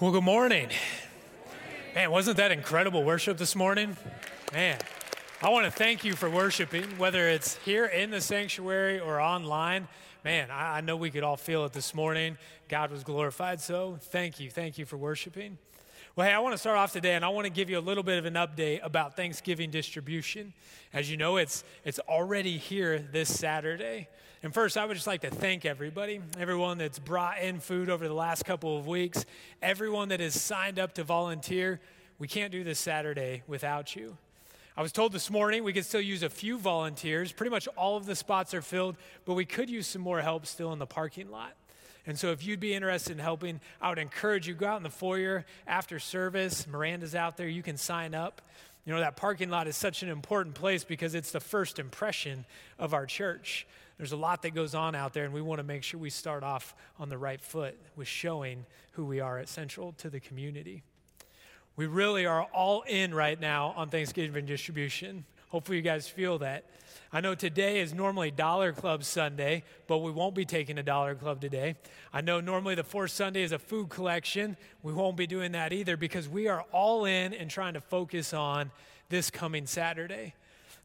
Well, good morning. Man, wasn't that incredible worship this morning? Man, I want to thank you for worshiping, whether it's here in the sanctuary or online. Man, I, know we could all feel it this morning. God was glorified, so thank you. Thank you for worshiping. Well, hey, I want to start off today and I want to give you a little bit of an update about Thanksgiving distribution. As you know, it's, it's already here this Saturday. And first, I would just like to thank everybody, everyone that's brought in food over the last couple of weeks, everyone that has signed up to volunteer. We can't do this Saturday without you. I was told this morning we could still use a few volunteers. Pretty much all of the spots are filled, but we could use some more help still in the parking lot. And so, if you'd be interested in helping, I would encourage you go out in the foyer after service. Miranda's out there. You can sign up. You know, that parking lot is such an important place because it's the first impression of our church. There's a lot that goes on out there, and we want to make sure we start off on the right foot with showing who we are at Central to the community. We really are all in right now on Thanksgiving distribution. Hopefully, you guys feel that. I know today is normally Dollar Club Sunday, but we won't be taking a Dollar Club today. I know normally the fourth Sunday is a food collection. We won't be doing that either because we are all in and trying to focus on this coming Saturday.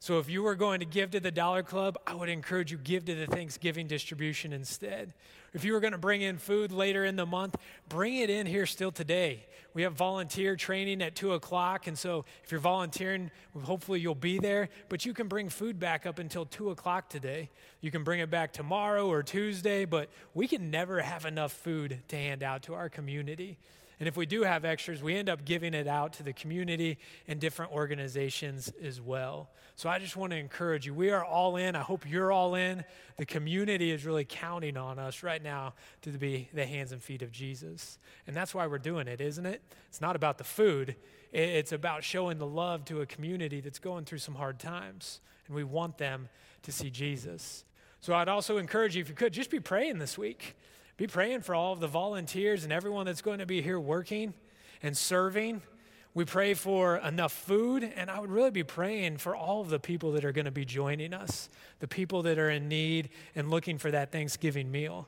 So if you were going to give to the Dollar Club, I would encourage you give to the Thanksgiving distribution instead. If you were going to bring in food later in the month, bring it in here still today. We have volunteer training at 2 o'clock, and so if you're volunteering, hopefully you'll be there. But you can bring food back up until 2 o'clock today. You can bring it back tomorrow or Tuesday, but we can never have enough food to hand out to our community. And if we do have extras, we end up giving it out to the community and different organizations as well. So I just want to encourage you. We are all in. I hope you're all in. The community is really counting on us right now to be the hands and feet of Jesus. And that's why we're doing it, isn't it? It's not about the food, it's about showing the love to a community that's going through some hard times. And we want them to see Jesus. So I'd also encourage you, if you could, just be praying this week. Be praying for all of the volunteers and everyone that's going to be here working and serving. We pray for enough food, and I would really be praying for all of the people that are going to be joining us, the people that are in need and looking for that Thanksgiving meal.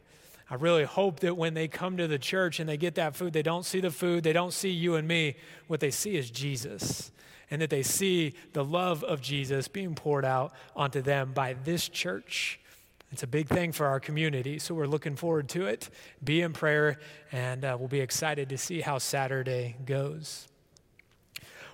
I really hope that when they come to the church and they get that food, they don't see the food, they don't see you and me. What they see is Jesus, and that they see the love of Jesus being poured out onto them by this church it's a big thing for our community, so we're looking forward to it. Be in prayer, and uh, we'll be excited to see how Saturday goes.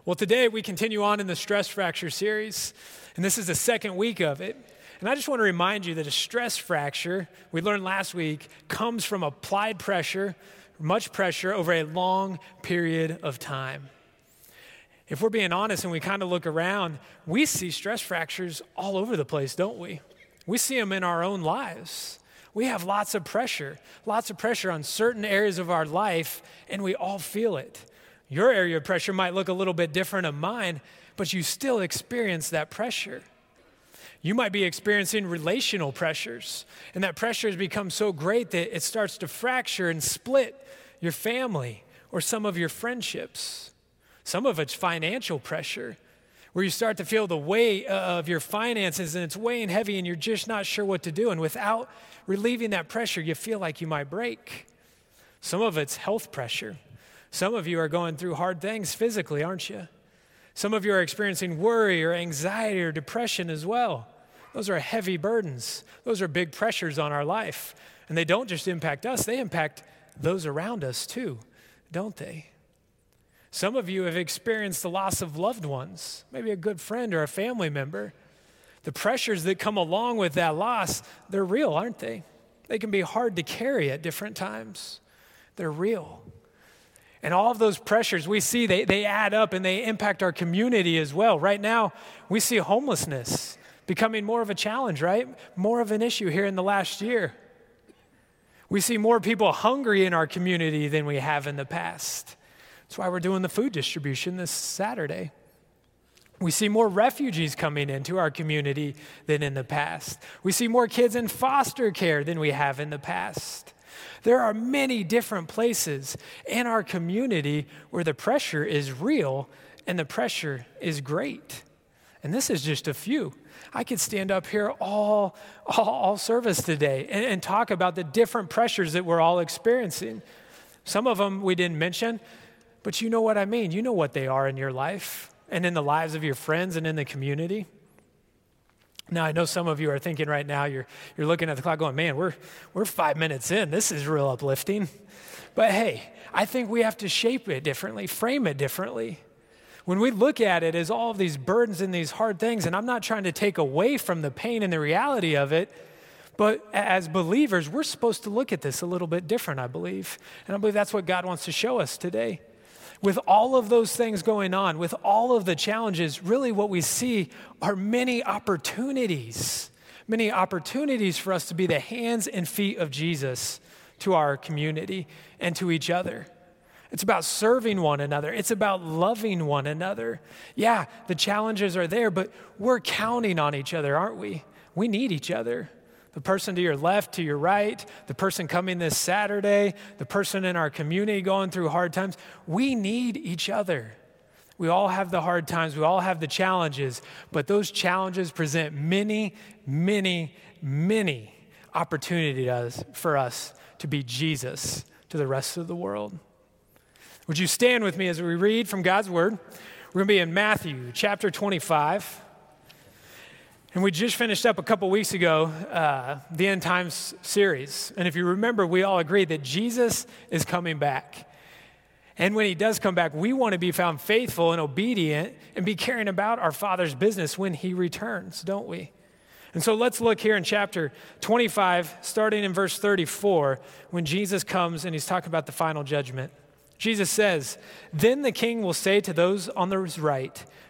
Well, today we continue on in the stress fracture series, and this is the second week of it. And I just want to remind you that a stress fracture, we learned last week, comes from applied pressure, much pressure over a long period of time. If we're being honest and we kind of look around, we see stress fractures all over the place, don't we? We see them in our own lives. We have lots of pressure, lots of pressure on certain areas of our life, and we all feel it. Your area of pressure might look a little bit different than mine, but you still experience that pressure. You might be experiencing relational pressures, and that pressure has become so great that it starts to fracture and split your family or some of your friendships. Some of it's financial pressure where you start to feel the weight of your finances and it's weighing heavy and you're just not sure what to do. And without relieving that pressure, you feel like you might break. Some of it's health pressure. Some of you are going through hard things physically, aren't you? Some of you are experiencing worry or anxiety or depression as well. Those are heavy burdens. Those are big pressures on our life. And they don't just impact us, they impact those around us too, don't they? Some of you have experienced the loss of loved ones, maybe a good friend or a family member. The pressures that come along with that loss, they're real, aren't they? They can be hard to carry at different times. They're real. And all of those pressures we see, they, they add up and they impact our community as well. Right now, we see homelessness becoming more of a challenge, right? More of an issue here in the last year. We see more people hungry in our community than we have in the past. That's why we're doing the food distribution this Saturday. We see more refugees coming into our community than in the past. We see more kids in foster care than we have in the past. There are many different places in our community where the pressure is real and the pressure is great. And this is just a few. I could stand up here all, all, all service today and, and talk about the different pressures that we're all experiencing. Some of them we didn't mention, but you know what I mean. You know what they are in your life and in the lives of your friends and in the community. Now, I know some of you are thinking right now, you're, you're looking at the clock going, man, we're, we're five minutes in. This is real uplifting. But hey, I think we have to shape it differently, frame it differently. When we look at it as all of these burdens and these hard things, and I'm not trying to take away from the pain and the reality of it, but as believers, we're supposed to look at this a little bit different, I believe. And I believe that's what God wants to show us today. With all of those things going on, with all of the challenges, really what we see are many opportunities, many opportunities for us to be the hands and feet of Jesus to our community and to each other. It's about serving one another. It's about loving one another. Yeah, the challenges are there, but we're counting on each other, aren't we? We need each other. The person to your left, to your right, the person coming this Saturday, the person in our community going through hard times. We need each other. We all have the hard times, we all have the challenges, but those challenges present many, many, many opportunities for us to be Jesus to the rest of the world. Would you stand with me as we read from God's Word? We're going to be in Matthew chapter 25. And we just finished up a couple weeks ago uh, the End Times series. And if you remember, we all agreed that Jesus is coming back. And when he does come back, we want to be found faithful and obedient and be caring about our Father's business when he returns, don't we? And so let's look here in chapter 25, starting in verse 34, when Jesus comes and he's talking about the final judgment. Jesus says, Then the king will say to those on his right,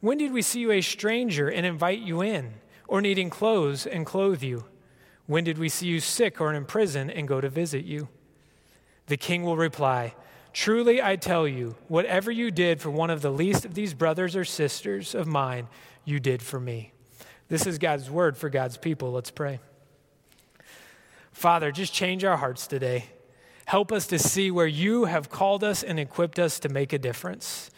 When did we see you a stranger and invite you in, or needing clothes and clothe you? When did we see you sick or in prison and go to visit you? The king will reply, Truly I tell you, whatever you did for one of the least of these brothers or sisters of mine, you did for me. This is God's word for God's people. Let's pray. Father, just change our hearts today. Help us to see where you have called us and equipped us to make a difference.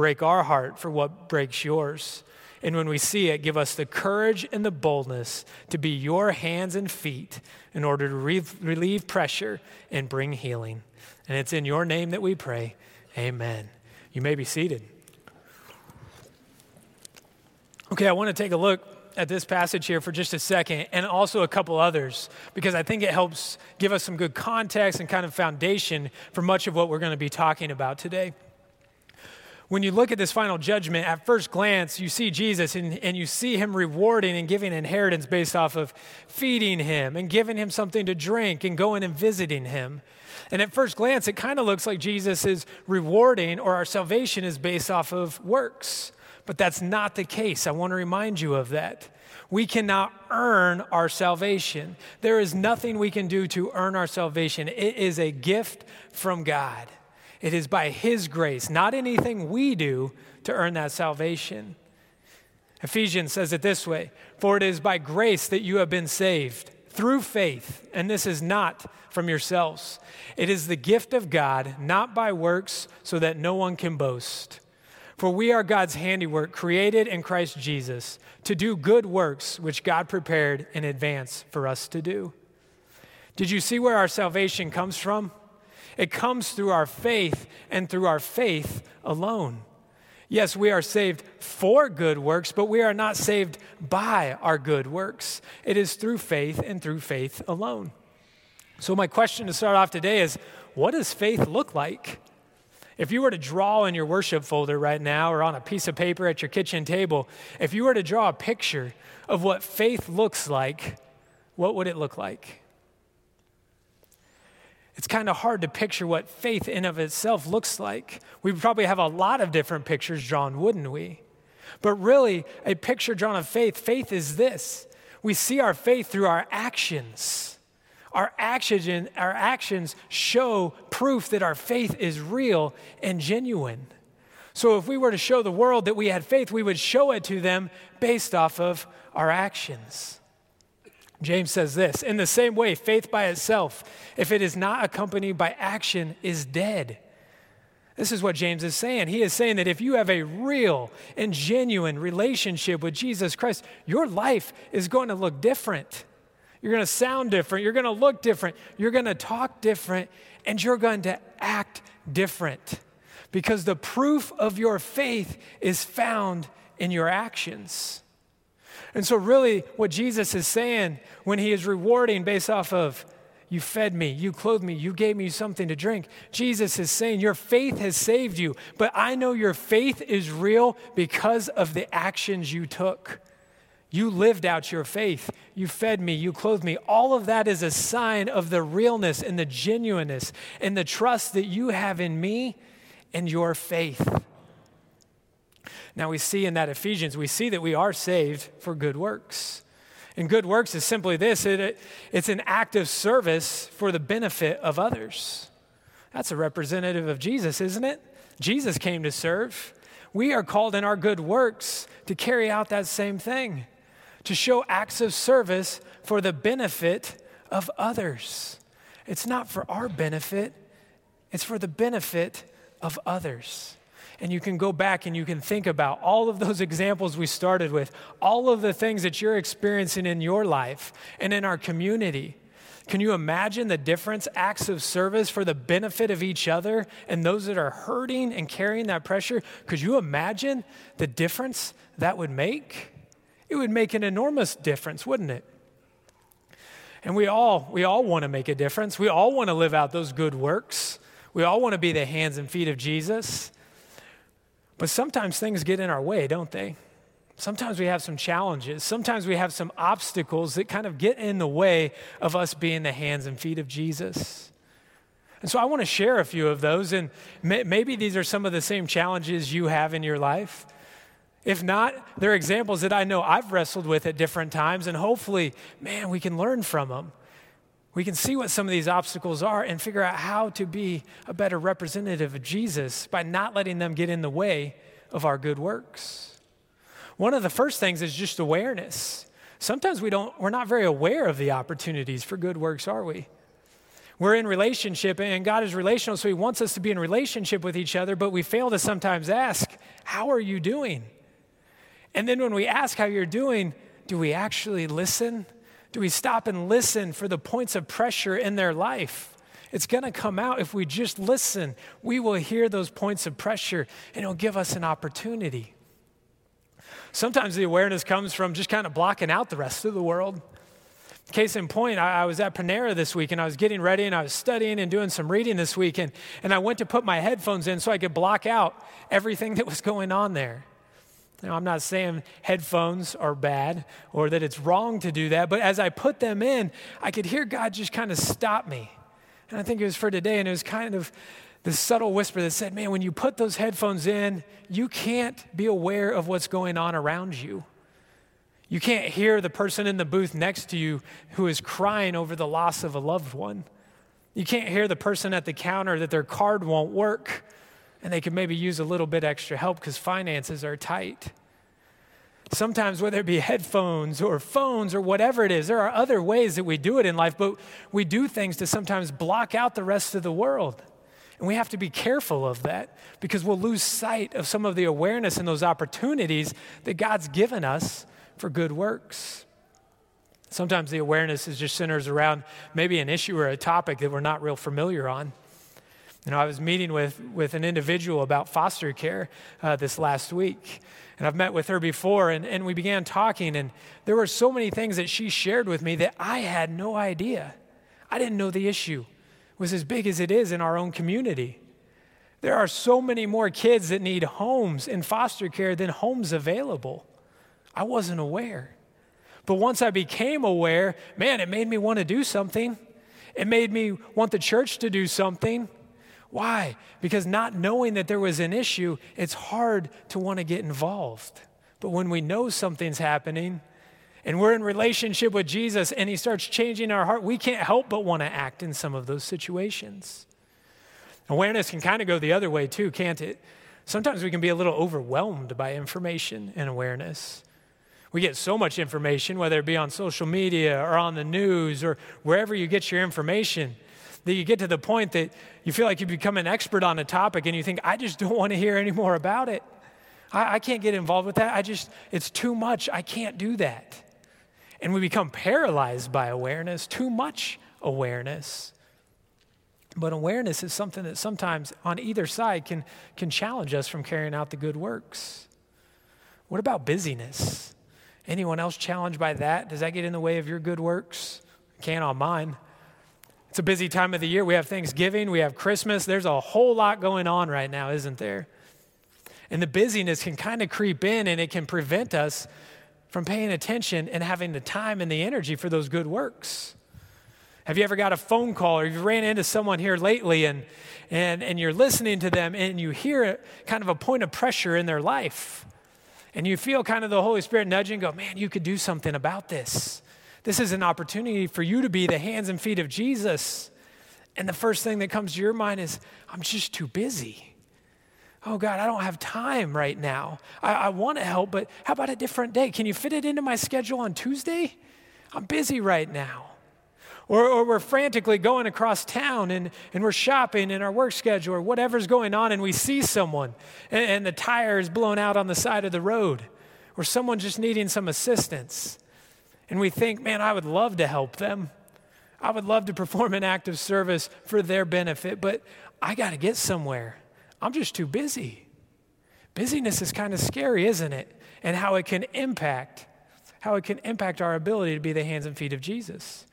Break our heart for what breaks yours. And when we see it, give us the courage and the boldness to be your hands and feet in order to re- relieve pressure and bring healing. And it's in your name that we pray. Amen. You may be seated. Okay, I want to take a look at this passage here for just a second and also a couple others because I think it helps give us some good context and kind of foundation for much of what we're going to be talking about today. When you look at this final judgment, at first glance, you see Jesus and, and you see him rewarding and giving inheritance based off of feeding him and giving him something to drink and going and visiting him. And at first glance, it kind of looks like Jesus is rewarding or our salvation is based off of works. But that's not the case. I want to remind you of that. We cannot earn our salvation. There is nothing we can do to earn our salvation. It is a gift from God. It is by His grace, not anything we do to earn that salvation. Ephesians says it this way For it is by grace that you have been saved through faith, and this is not from yourselves. It is the gift of God, not by works, so that no one can boast. For we are God's handiwork, created in Christ Jesus, to do good works which God prepared in advance for us to do. Did you see where our salvation comes from? It comes through our faith and through our faith alone. Yes, we are saved for good works, but we are not saved by our good works. It is through faith and through faith alone. So, my question to start off today is what does faith look like? If you were to draw in your worship folder right now or on a piece of paper at your kitchen table, if you were to draw a picture of what faith looks like, what would it look like? It's kind of hard to picture what faith in of itself looks like. We probably have a lot of different pictures drawn, wouldn't we? But really, a picture drawn of faith, faith is this. We see our faith through our actions. Our action, our actions show proof that our faith is real and genuine. So if we were to show the world that we had faith, we would show it to them based off of our actions. James says this In the same way, faith by itself, if it is not accompanied by action, is dead. This is what James is saying. He is saying that if you have a real and genuine relationship with Jesus Christ, your life is going to look different. You're going to sound different. You're going to look different. You're going to talk different. And you're going to act different. Because the proof of your faith is found in your actions. And so, really, what Jesus is saying when he is rewarding based off of, you fed me, you clothed me, you gave me something to drink, Jesus is saying, Your faith has saved you, but I know your faith is real because of the actions you took. You lived out your faith. You fed me. You clothed me. All of that is a sign of the realness and the genuineness and the trust that you have in me and your faith. Now, we see in that Ephesians, we see that we are saved for good works. And good works is simply this it, it's an act of service for the benefit of others. That's a representative of Jesus, isn't it? Jesus came to serve. We are called in our good works to carry out that same thing, to show acts of service for the benefit of others. It's not for our benefit, it's for the benefit of others. And you can go back and you can think about all of those examples we started with, all of the things that you're experiencing in your life and in our community. Can you imagine the difference? Acts of service for the benefit of each other and those that are hurting and carrying that pressure. Could you imagine the difference that would make? It would make an enormous difference, wouldn't it? And we all, we all want to make a difference. We all want to live out those good works. We all want to be the hands and feet of Jesus. But sometimes things get in our way, don't they? Sometimes we have some challenges. Sometimes we have some obstacles that kind of get in the way of us being the hands and feet of Jesus. And so I want to share a few of those, and may, maybe these are some of the same challenges you have in your life. If not, they're examples that I know I've wrestled with at different times, and hopefully, man, we can learn from them. We can see what some of these obstacles are and figure out how to be a better representative of Jesus by not letting them get in the way of our good works. One of the first things is just awareness. Sometimes we don't, we're not very aware of the opportunities for good works, are we? We're in relationship and God is relational, so He wants us to be in relationship with each other, but we fail to sometimes ask, How are you doing? And then when we ask how you're doing, do we actually listen? Do we stop and listen for the points of pressure in their life? It's going to come out if we just listen. We will hear those points of pressure and it'll give us an opportunity. Sometimes the awareness comes from just kind of blocking out the rest of the world. Case in point, I, I, was at Panera this week and I was getting ready and I was studying and doing some reading this week. And, and I went to put my headphones in so I could block out everything that was going on there. Now, I'm not saying headphones are bad or that it's wrong to do that, but as I put them in, I could hear God just kind of stop me. And I think it was for today, and it was kind of this subtle whisper that said, Man, when you put those headphones in, you can't be aware of what's going on around you. You can't hear the person in the booth next to you who is crying over the loss of a loved one. You can't hear the person at the counter that their card won't work and they could maybe use a little bit extra help because finances are tight. Sometimes, whether it be headphones or phones or whatever it is, there are other ways that we do it in life, but we do things to sometimes block out the rest of the world. And we have to be careful of that because we'll lose sight of some of the awareness and those opportunities that God's given us for good works. Sometimes the awareness is just centers around maybe an issue or a topic that we're not real familiar on. You know, I was meeting with, with an individual about foster care uh, this last week. And I've met with her before, and, and we began talking, and there were so many things that she shared with me that I had no idea. I didn't know the issue was as big as it is in our own community. There are so many more kids that need homes in foster care than homes available. I wasn't aware. But once I became aware, man, it made me want to do something. It made me want the church to do something. Why? Because not knowing that there was an issue, it's hard to want to get involved. But when we know something's happening, and we're in relationship with Jesus and he starts changing our heart, we can't help but want to act in some of those situations. Awareness can kind of go the other way too, can't it? Sometimes we can be a little overwhelmed by information and awareness. We get so much information, whether it be on social media or on the news or wherever you get your information, that you get to the point that you feel like you become an expert on a topic and you think, I just don't want to hear any more about it. I, I can't get involved with that. I just, it's too much. I can't do that. And we become paralyzed by awareness, too much awareness. But awareness is something that sometimes on either side can, can challenge us from carrying out the good works. What about busyness? Anyone else challenged by that? Does that get in the way of your good works? Can't on mine. A busy time of the year. We have Thanksgiving, we have Christmas. There's a whole lot going on right now, isn't there? And the busyness can kind of creep in and it can prevent us from paying attention and having the time and the energy for those good works. Have you ever got a phone call or you ran into someone here lately and, and, and you're listening to them and you hear kind of a point of pressure in their life? And you feel kind of the Holy Spirit nudging, go, man, you could do something about this. This is an opportunity for you to be the hands and feet of Jesus. And the first thing that comes to your mind is, I'm just too busy. Oh, God, I don't have time right now. I, I want to help, but how about a different day? Can you fit it into my schedule on Tuesday? I'm busy right now. Or, or we're frantically going across town and, and we're shopping in our work schedule or whatever's going on, and we see someone and, and the tire is blown out on the side of the road, or someone just needing some assistance. And we think, man, I would love to help them. I would love to perform an act of service for their benefit, but I got to get somewhere. I'm just too busy. Busyness is kind of scary, isn't it? And how it can impact how it can impact our ability to be the hands and feet of Jesus.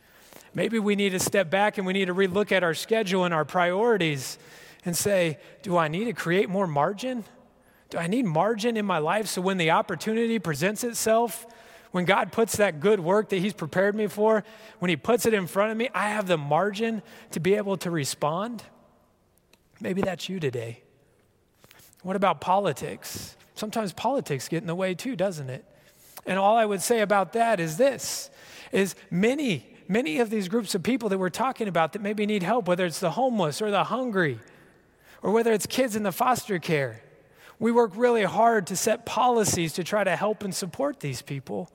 Maybe we need to step back and we need to relook at our schedule and our priorities and say, do I need to create more margin? Do I need margin in my life so when the opportunity presents itself, when God puts that good work that He's prepared me for, when He puts it in front of me, I have the margin to be able to respond? Maybe that's you today. What about politics? Sometimes politics get in the way too, doesn't it? And all I would say about that is this is many many of these groups of people that we're talking about that maybe need help, whether it's the homeless or the hungry, or whether it's kids in the foster care. We work really hard to set policies to try to help and support these people.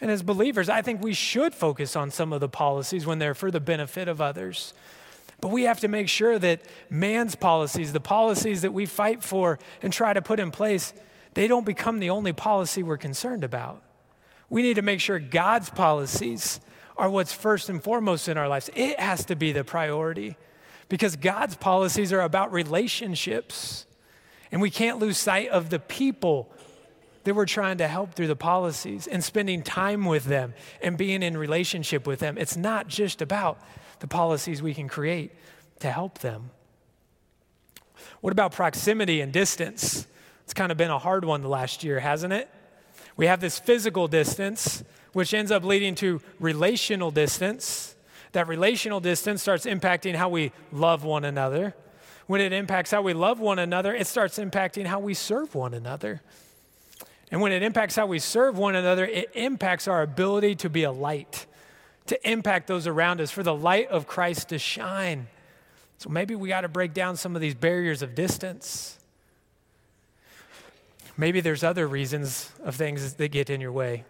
And as believers, I think we should focus on some of the policies when they're for the benefit of others. But we have to make sure that man's policies, the policies that we fight for and try to put in place, they don't become the only policy we're concerned about. We need to make sure God's policies are what's first and foremost in our lives. It has to be the priority because God's policies are about relationships. And we can't lose sight of the people that we're trying to help through the policies and spending time with them and being in relationship with them. It's not just about the policies we can create to help them. What about proximity and distance? It's kind of been a hard one the last year, hasn't it? We have this physical distance, which ends up leading to relational distance. That relational distance starts impacting how we love one another. When it impacts how we love one another, it starts impacting how we serve one another. And when it impacts how we serve one another, it impacts our ability to be a light to impact those around us, for the light of Christ to shine. So maybe we got to break down some of these barriers of distance. Maybe there's other reasons of things that get in your way.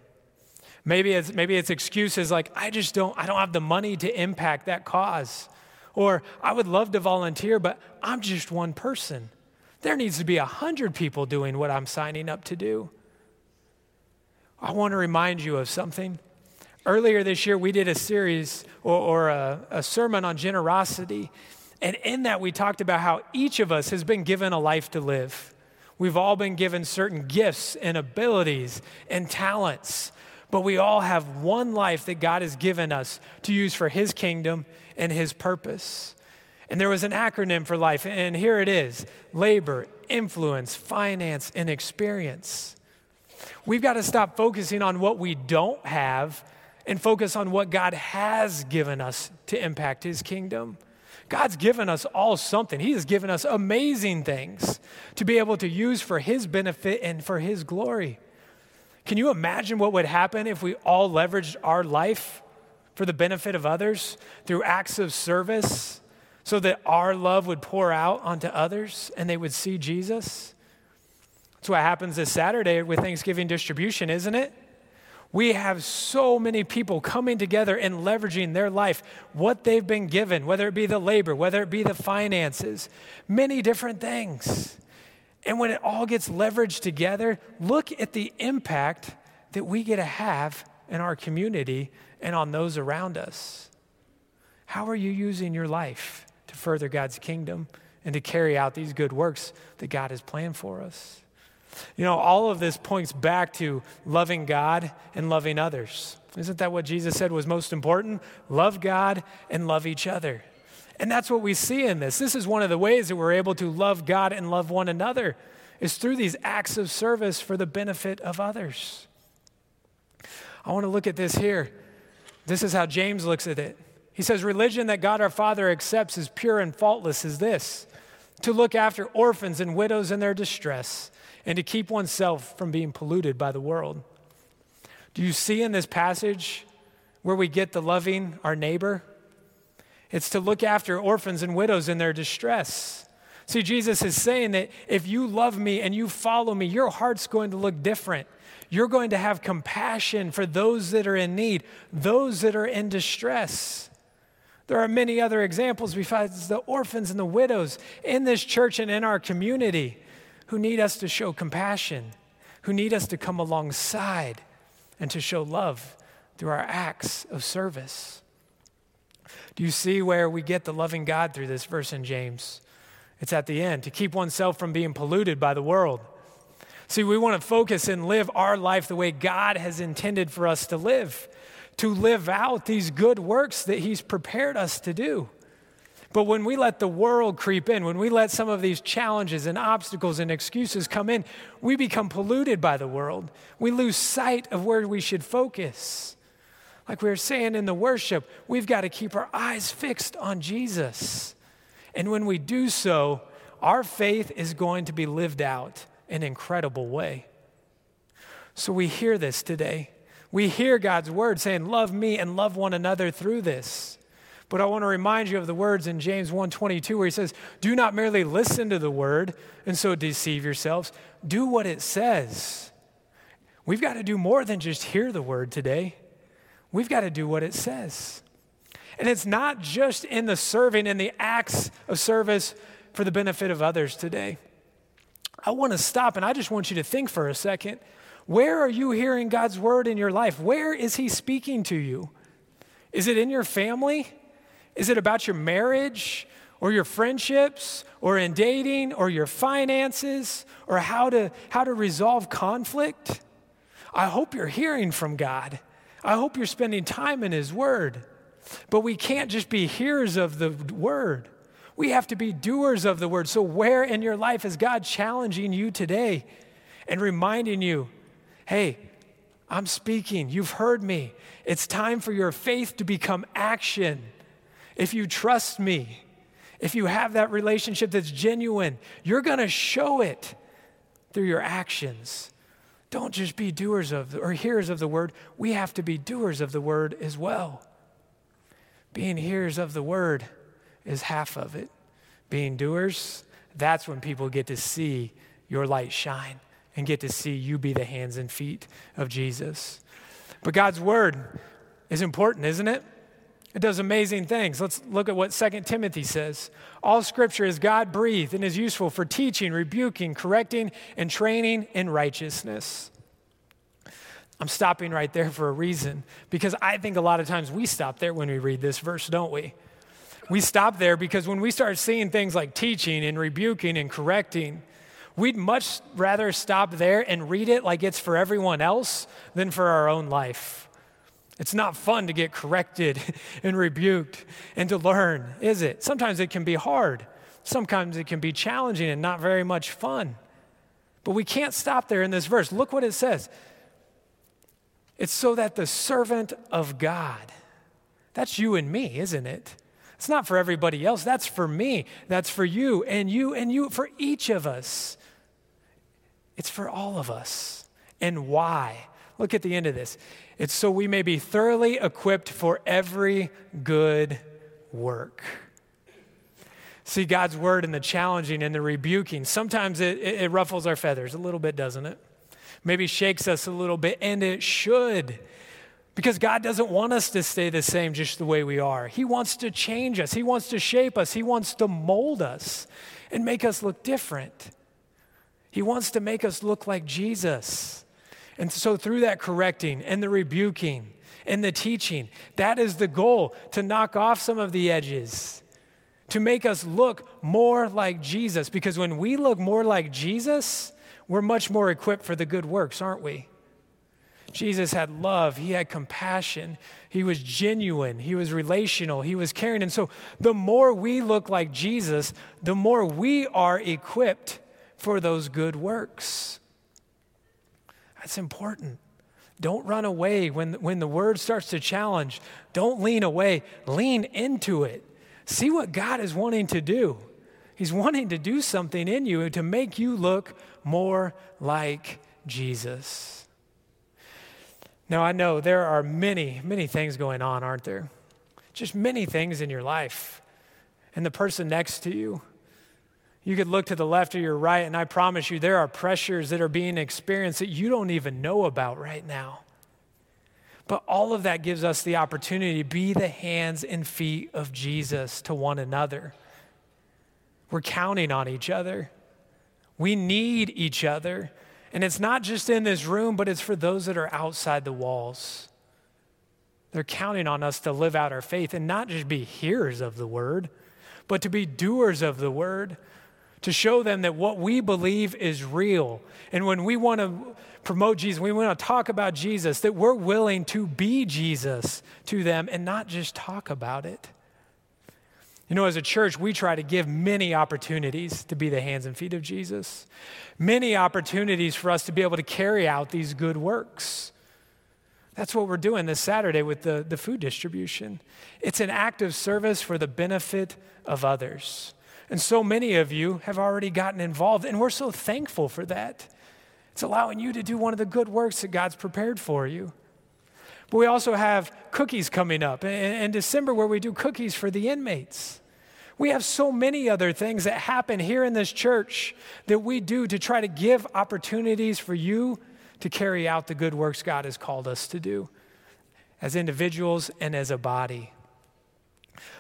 Maybe it's, maybe it's excuses like, I just don't, I don't have the money to impact that cause. Or I would love to volunteer, but I'm just one person. There needs to be a hundred people doing what I'm signing up to do. I want to remind you of something. Earlier this year, we did a series or, or a, a sermon on generosity. And in that, we talked about how each of us has been given a life to live. We've all been given certain gifts and abilities and talents, but we all have one life that God has given us to use for His kingdom and His purpose. And there was an acronym for life, and here it is labor, influence, finance, and experience. We've got to stop focusing on what we don't have and focus on what God has given us to impact His kingdom. God's given us all something. He has given us amazing things to be able to use for His benefit and for His glory. Can you imagine what would happen if we all leveraged our life for the benefit of others through acts of service so that our love would pour out onto others and they would see Jesus? That's what happens this Saturday with Thanksgiving distribution, isn't it? We have so many people coming together and leveraging their life, what they've been given, whether it be the labor, whether it be the finances, many different things. And when it all gets leveraged together, look at the impact that we get to have in our community and on those around us. How are you using your life to further God's kingdom and to carry out these good works that God has planned for us? You know, all of this points back to loving God and loving others. Isn't that what Jesus said was most important? Love God and love each other. And that's what we see in this. This is one of the ways that we're able to love God and love one another is through these acts of service for the benefit of others. I want to look at this here. This is how James looks at it. He says, Religion that God our Father accepts as pure and faultless is this to look after orphans and widows in their distress and to keep oneself from being polluted by the world. Do you see in this passage where we get the loving our neighbor? It's to look after orphans and widows in their distress. See, Jesus is saying that if you love me and you follow me, your heart's going to look different. You're going to have compassion for those that are in need, those that are in distress. There are many other examples besides the orphans and the widows in this church and in our community who need us to show compassion, who need us to come alongside and to show love through our acts of service. Do you see where we get the loving God through this verse in James? It's at the end to keep oneself from being polluted by the world. See, we want to focus and live our life the way God has intended for us to live, to live out these good works that He's prepared us to do. But when we let the world creep in, when we let some of these challenges and obstacles and excuses come in, we become polluted by the world. We lose sight of where we should focus. Like we were saying in the worship, we've got to keep our eyes fixed on Jesus. And when we do so, our faith is going to be lived out an incredible way. So we hear this today. We hear God's word saying, Love me and love one another through this. But I want to remind you of the words in James 1:22 where he says, "Do not merely listen to the word and so deceive yourselves. Do what it says." We've got to do more than just hear the word today. We've got to do what it says. And it's not just in the serving and the acts of service for the benefit of others today. I want to stop and I just want you to think for a second. Where are you hearing God's word in your life? Where is He speaking to you? Is it in your family? Is it about your marriage or your friendships or in dating or your finances or how to, how to resolve conflict? I hope you're hearing from God. I hope you're spending time in His Word. But we can't just be hearers of the Word. We have to be doers of the Word. So, where in your life is God challenging you today and reminding you, hey, I'm speaking, you've heard me. It's time for your faith to become action if you trust me, if you have that relationship that's genuine, you're going to show it through your actions. Don't just be doers of the, or hearers of the word. We have to be doers of the word as well. Being hearers of the word is half of it. Being doers, that's when people get to see your light shine and get to see you be the hands and feet of Jesus. But God's word is important, isn't it? It does amazing things. Let's look at what 2 Timothy says. All scripture is God breathed and is useful for teaching, rebuking, correcting, and training in righteousness. I'm stopping right there for a reason because I think a lot of times we stop there when we read this verse, don't we? We stop there because when we start seeing things like teaching and rebuking and correcting, we'd much rather stop there and read it like it's for everyone else than for our own life. It's not fun to get corrected and rebuked and to learn, is it? Sometimes it can be hard. Sometimes it can be challenging and not very much fun. But we can't stop there in this verse. Look what it says. It's so that the servant of God, that's you and me, isn't it? It's not for everybody else. That's for me. That's for you and you and you, for each of us. It's for all of us. And why? Look at the end of this. It's so we may be thoroughly equipped for every good work. See, God's word and the challenging and the rebuking, sometimes it, it, it ruffles our feathers a little bit, doesn't it? Maybe shakes us a little bit, and it should. Because God doesn't want us to stay the same just the way we are. He wants to change us, He wants to shape us, He wants to mold us and make us look different. He wants to make us look like Jesus. And so, through that correcting and the rebuking and the teaching, that is the goal to knock off some of the edges, to make us look more like Jesus. Because when we look more like Jesus, we're much more equipped for the good works, aren't we? Jesus had love, he had compassion, he was genuine, he was relational, he was caring. And so the more we look like Jesus, the more we are equipped for those good works. That's important. Don't run away when, when the word starts to challenge. Don't lean away, lean into it. See what God is wanting to do. He's wanting to do something in you to make you look more like Jesus. Now, I know there are many, many things going on, aren't there? Just many things in your life. And the person next to you, you could look to the left or your right, and I promise you, there are pressures that are being experienced that you don't even know about right now. But all of that gives us the opportunity to be the hands and feet of Jesus to one another. We're counting on each other. We need each other. And it's not just in this room, but it's for those that are outside the walls. They're counting on us to live out our faith and not just be hearers of the word, but to be doers of the word, to show them that what we believe is real. And when we want to promote Jesus, we want to talk about Jesus, that we're willing to be Jesus to them and not just talk about it. You know, as a church, we try to give many opportunities to be the hands and feet of Jesus, many opportunities for us to be able to carry out these good works. That's what we're doing this Saturday with the, the food distribution. It's an act of service for the benefit of others. And so many of you have already gotten involved, and we're so thankful for that. It's allowing you to do one of the good works that God's prepared for you. But we also have cookies coming up in, in December where we do cookies for the inmates. We have so many other things that happen here in this church that we do to try to give opportunities for you to carry out the good works God has called us to do as individuals and as a body.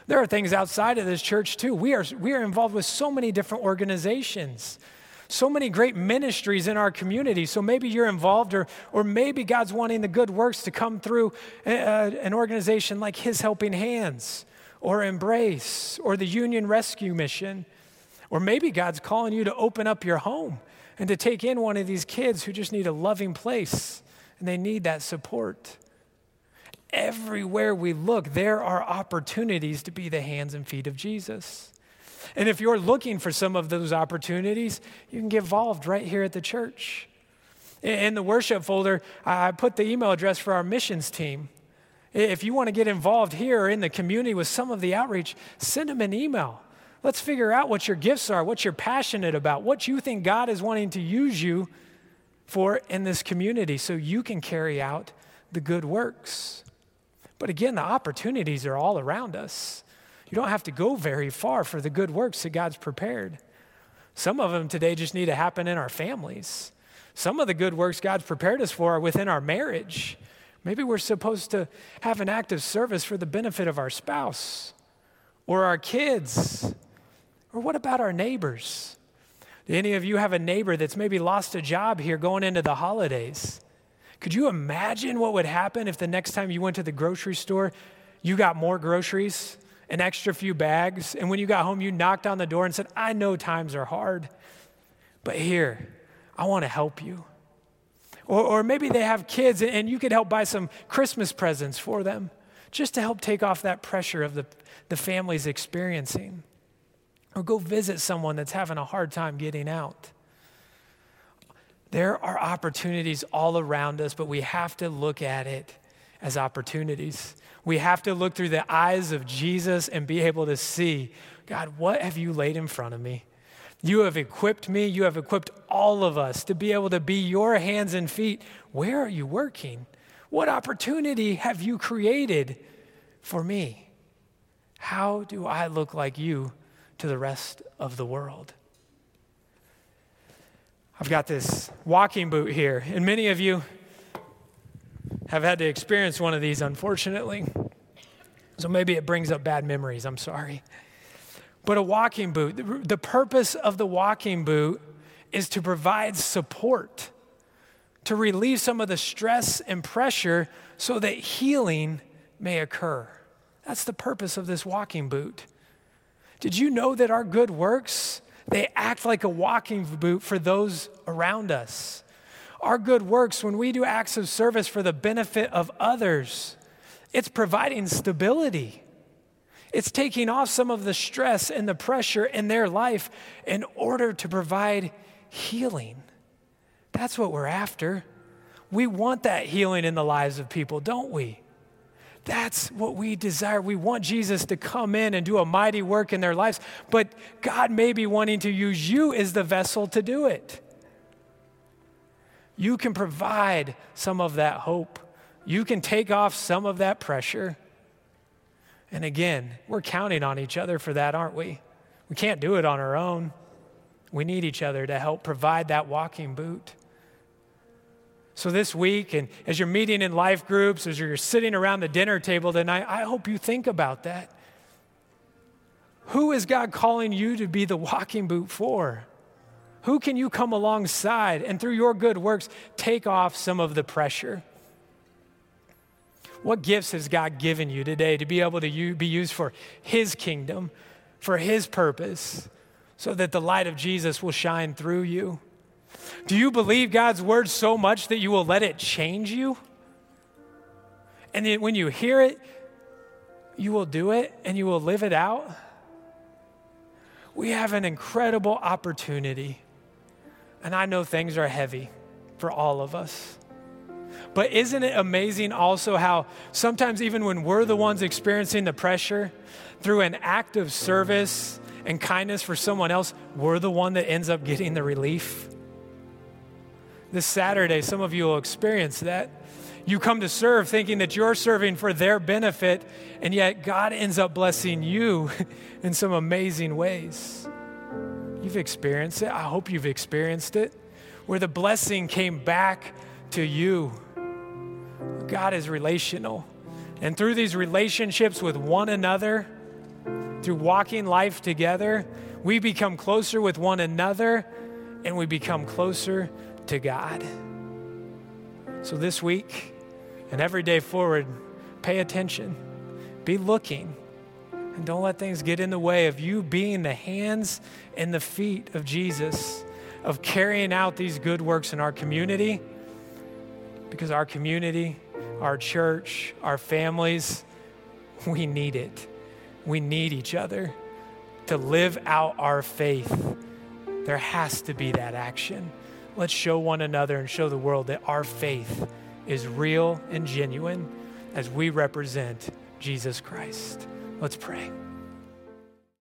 There are things outside of this church too. We are, we are involved with so many different organizations, so many great ministries in our community. So maybe you're involved, or, or maybe God's wanting the good works to come through a, a, an organization like His Helping Hands or Embrace or the Union Rescue Mission. Or maybe God's calling you to open up your home and to take in one of these kids who just need a loving place and they need that support. Everywhere we look, there are opportunities to be the hands and feet of Jesus. And if you're looking for some of those opportunities, you can get involved right here at the church. In the worship folder, I put the email address for our missions team. If you want to get involved here in the community with some of the outreach, send them an email. Let's figure out what your gifts are, what you're passionate about, what you think God is wanting to use you for in this community so you can carry out the good works. But again, the opportunities are all around us. You don't have to go very far for the good works that God's prepared. Some of them today just need to happen in our families. Some of the good works God's prepared us for are within our marriage. Maybe we're supposed to have an act of service for the benefit of our spouse or our kids. Or what about our neighbors? Do any of you have a neighbor that's maybe lost a job here going into the holidays? Could you imagine what would happen if the next time you went to the grocery store, you got more groceries, an extra few bags, and when you got home, you knocked on the door and said, I know times are hard, but here, I want to help you. Or, or maybe they have kids and you could help buy some Christmas presents for them just to help take off that pressure of the, the family's experiencing. Or go visit someone that's having a hard time getting out. There are opportunities all around us, but we have to look at it as opportunities. We have to look through the eyes of Jesus and be able to see God, what have you laid in front of me? You have equipped me, you have equipped all of us to be able to be your hands and feet. Where are you working? What opportunity have you created for me? How do I look like you to the rest of the world? I've got this walking boot here, and many of you have had to experience one of these, unfortunately. So maybe it brings up bad memories. I'm sorry. But a walking boot, the purpose of the walking boot is to provide support, to relieve some of the stress and pressure so that healing may occur. That's the purpose of this walking boot. Did you know that our good works, they act like a walking boot for those around us? Our good works, when we do acts of service for the benefit of others, it's providing stability. It's taking off some of the stress and the pressure in their life in order to provide healing. That's what we're after. We want that healing in the lives of people, don't we? That's what we desire. We want Jesus to come in and do a mighty work in their lives, but God may be wanting to use you as the vessel to do it. You can provide some of that hope, you can take off some of that pressure. And again, we're counting on each other for that, aren't we? We can't do it on our own. We need each other to help provide that walking boot. So, this week, and as you're meeting in life groups, as you're sitting around the dinner table tonight, I hope you think about that. Who is God calling you to be the walking boot for? Who can you come alongside and through your good works take off some of the pressure? What gifts has God given you today to be able to be used for His kingdom, for His purpose, so that the light of Jesus will shine through you? Do you believe God's word so much that you will let it change you? And then when you hear it, you will do it and you will live it out? We have an incredible opportunity. And I know things are heavy for all of us. But isn't it amazing also how sometimes, even when we're the ones experiencing the pressure, through an act of service and kindness for someone else, we're the one that ends up getting the relief? This Saturday, some of you will experience that. You come to serve thinking that you're serving for their benefit, and yet God ends up blessing you in some amazing ways. You've experienced it. I hope you've experienced it, where the blessing came back to you God is relational. And through these relationships with one another, through walking life together, we become closer with one another and we become closer to God. So this week and every day forward, pay attention, be looking, and don't let things get in the way of you being the hands and the feet of Jesus, of carrying out these good works in our community, because our community our church, our families, we need it. We need each other to live out our faith. There has to be that action. Let's show one another and show the world that our faith is real and genuine as we represent Jesus Christ. Let's pray.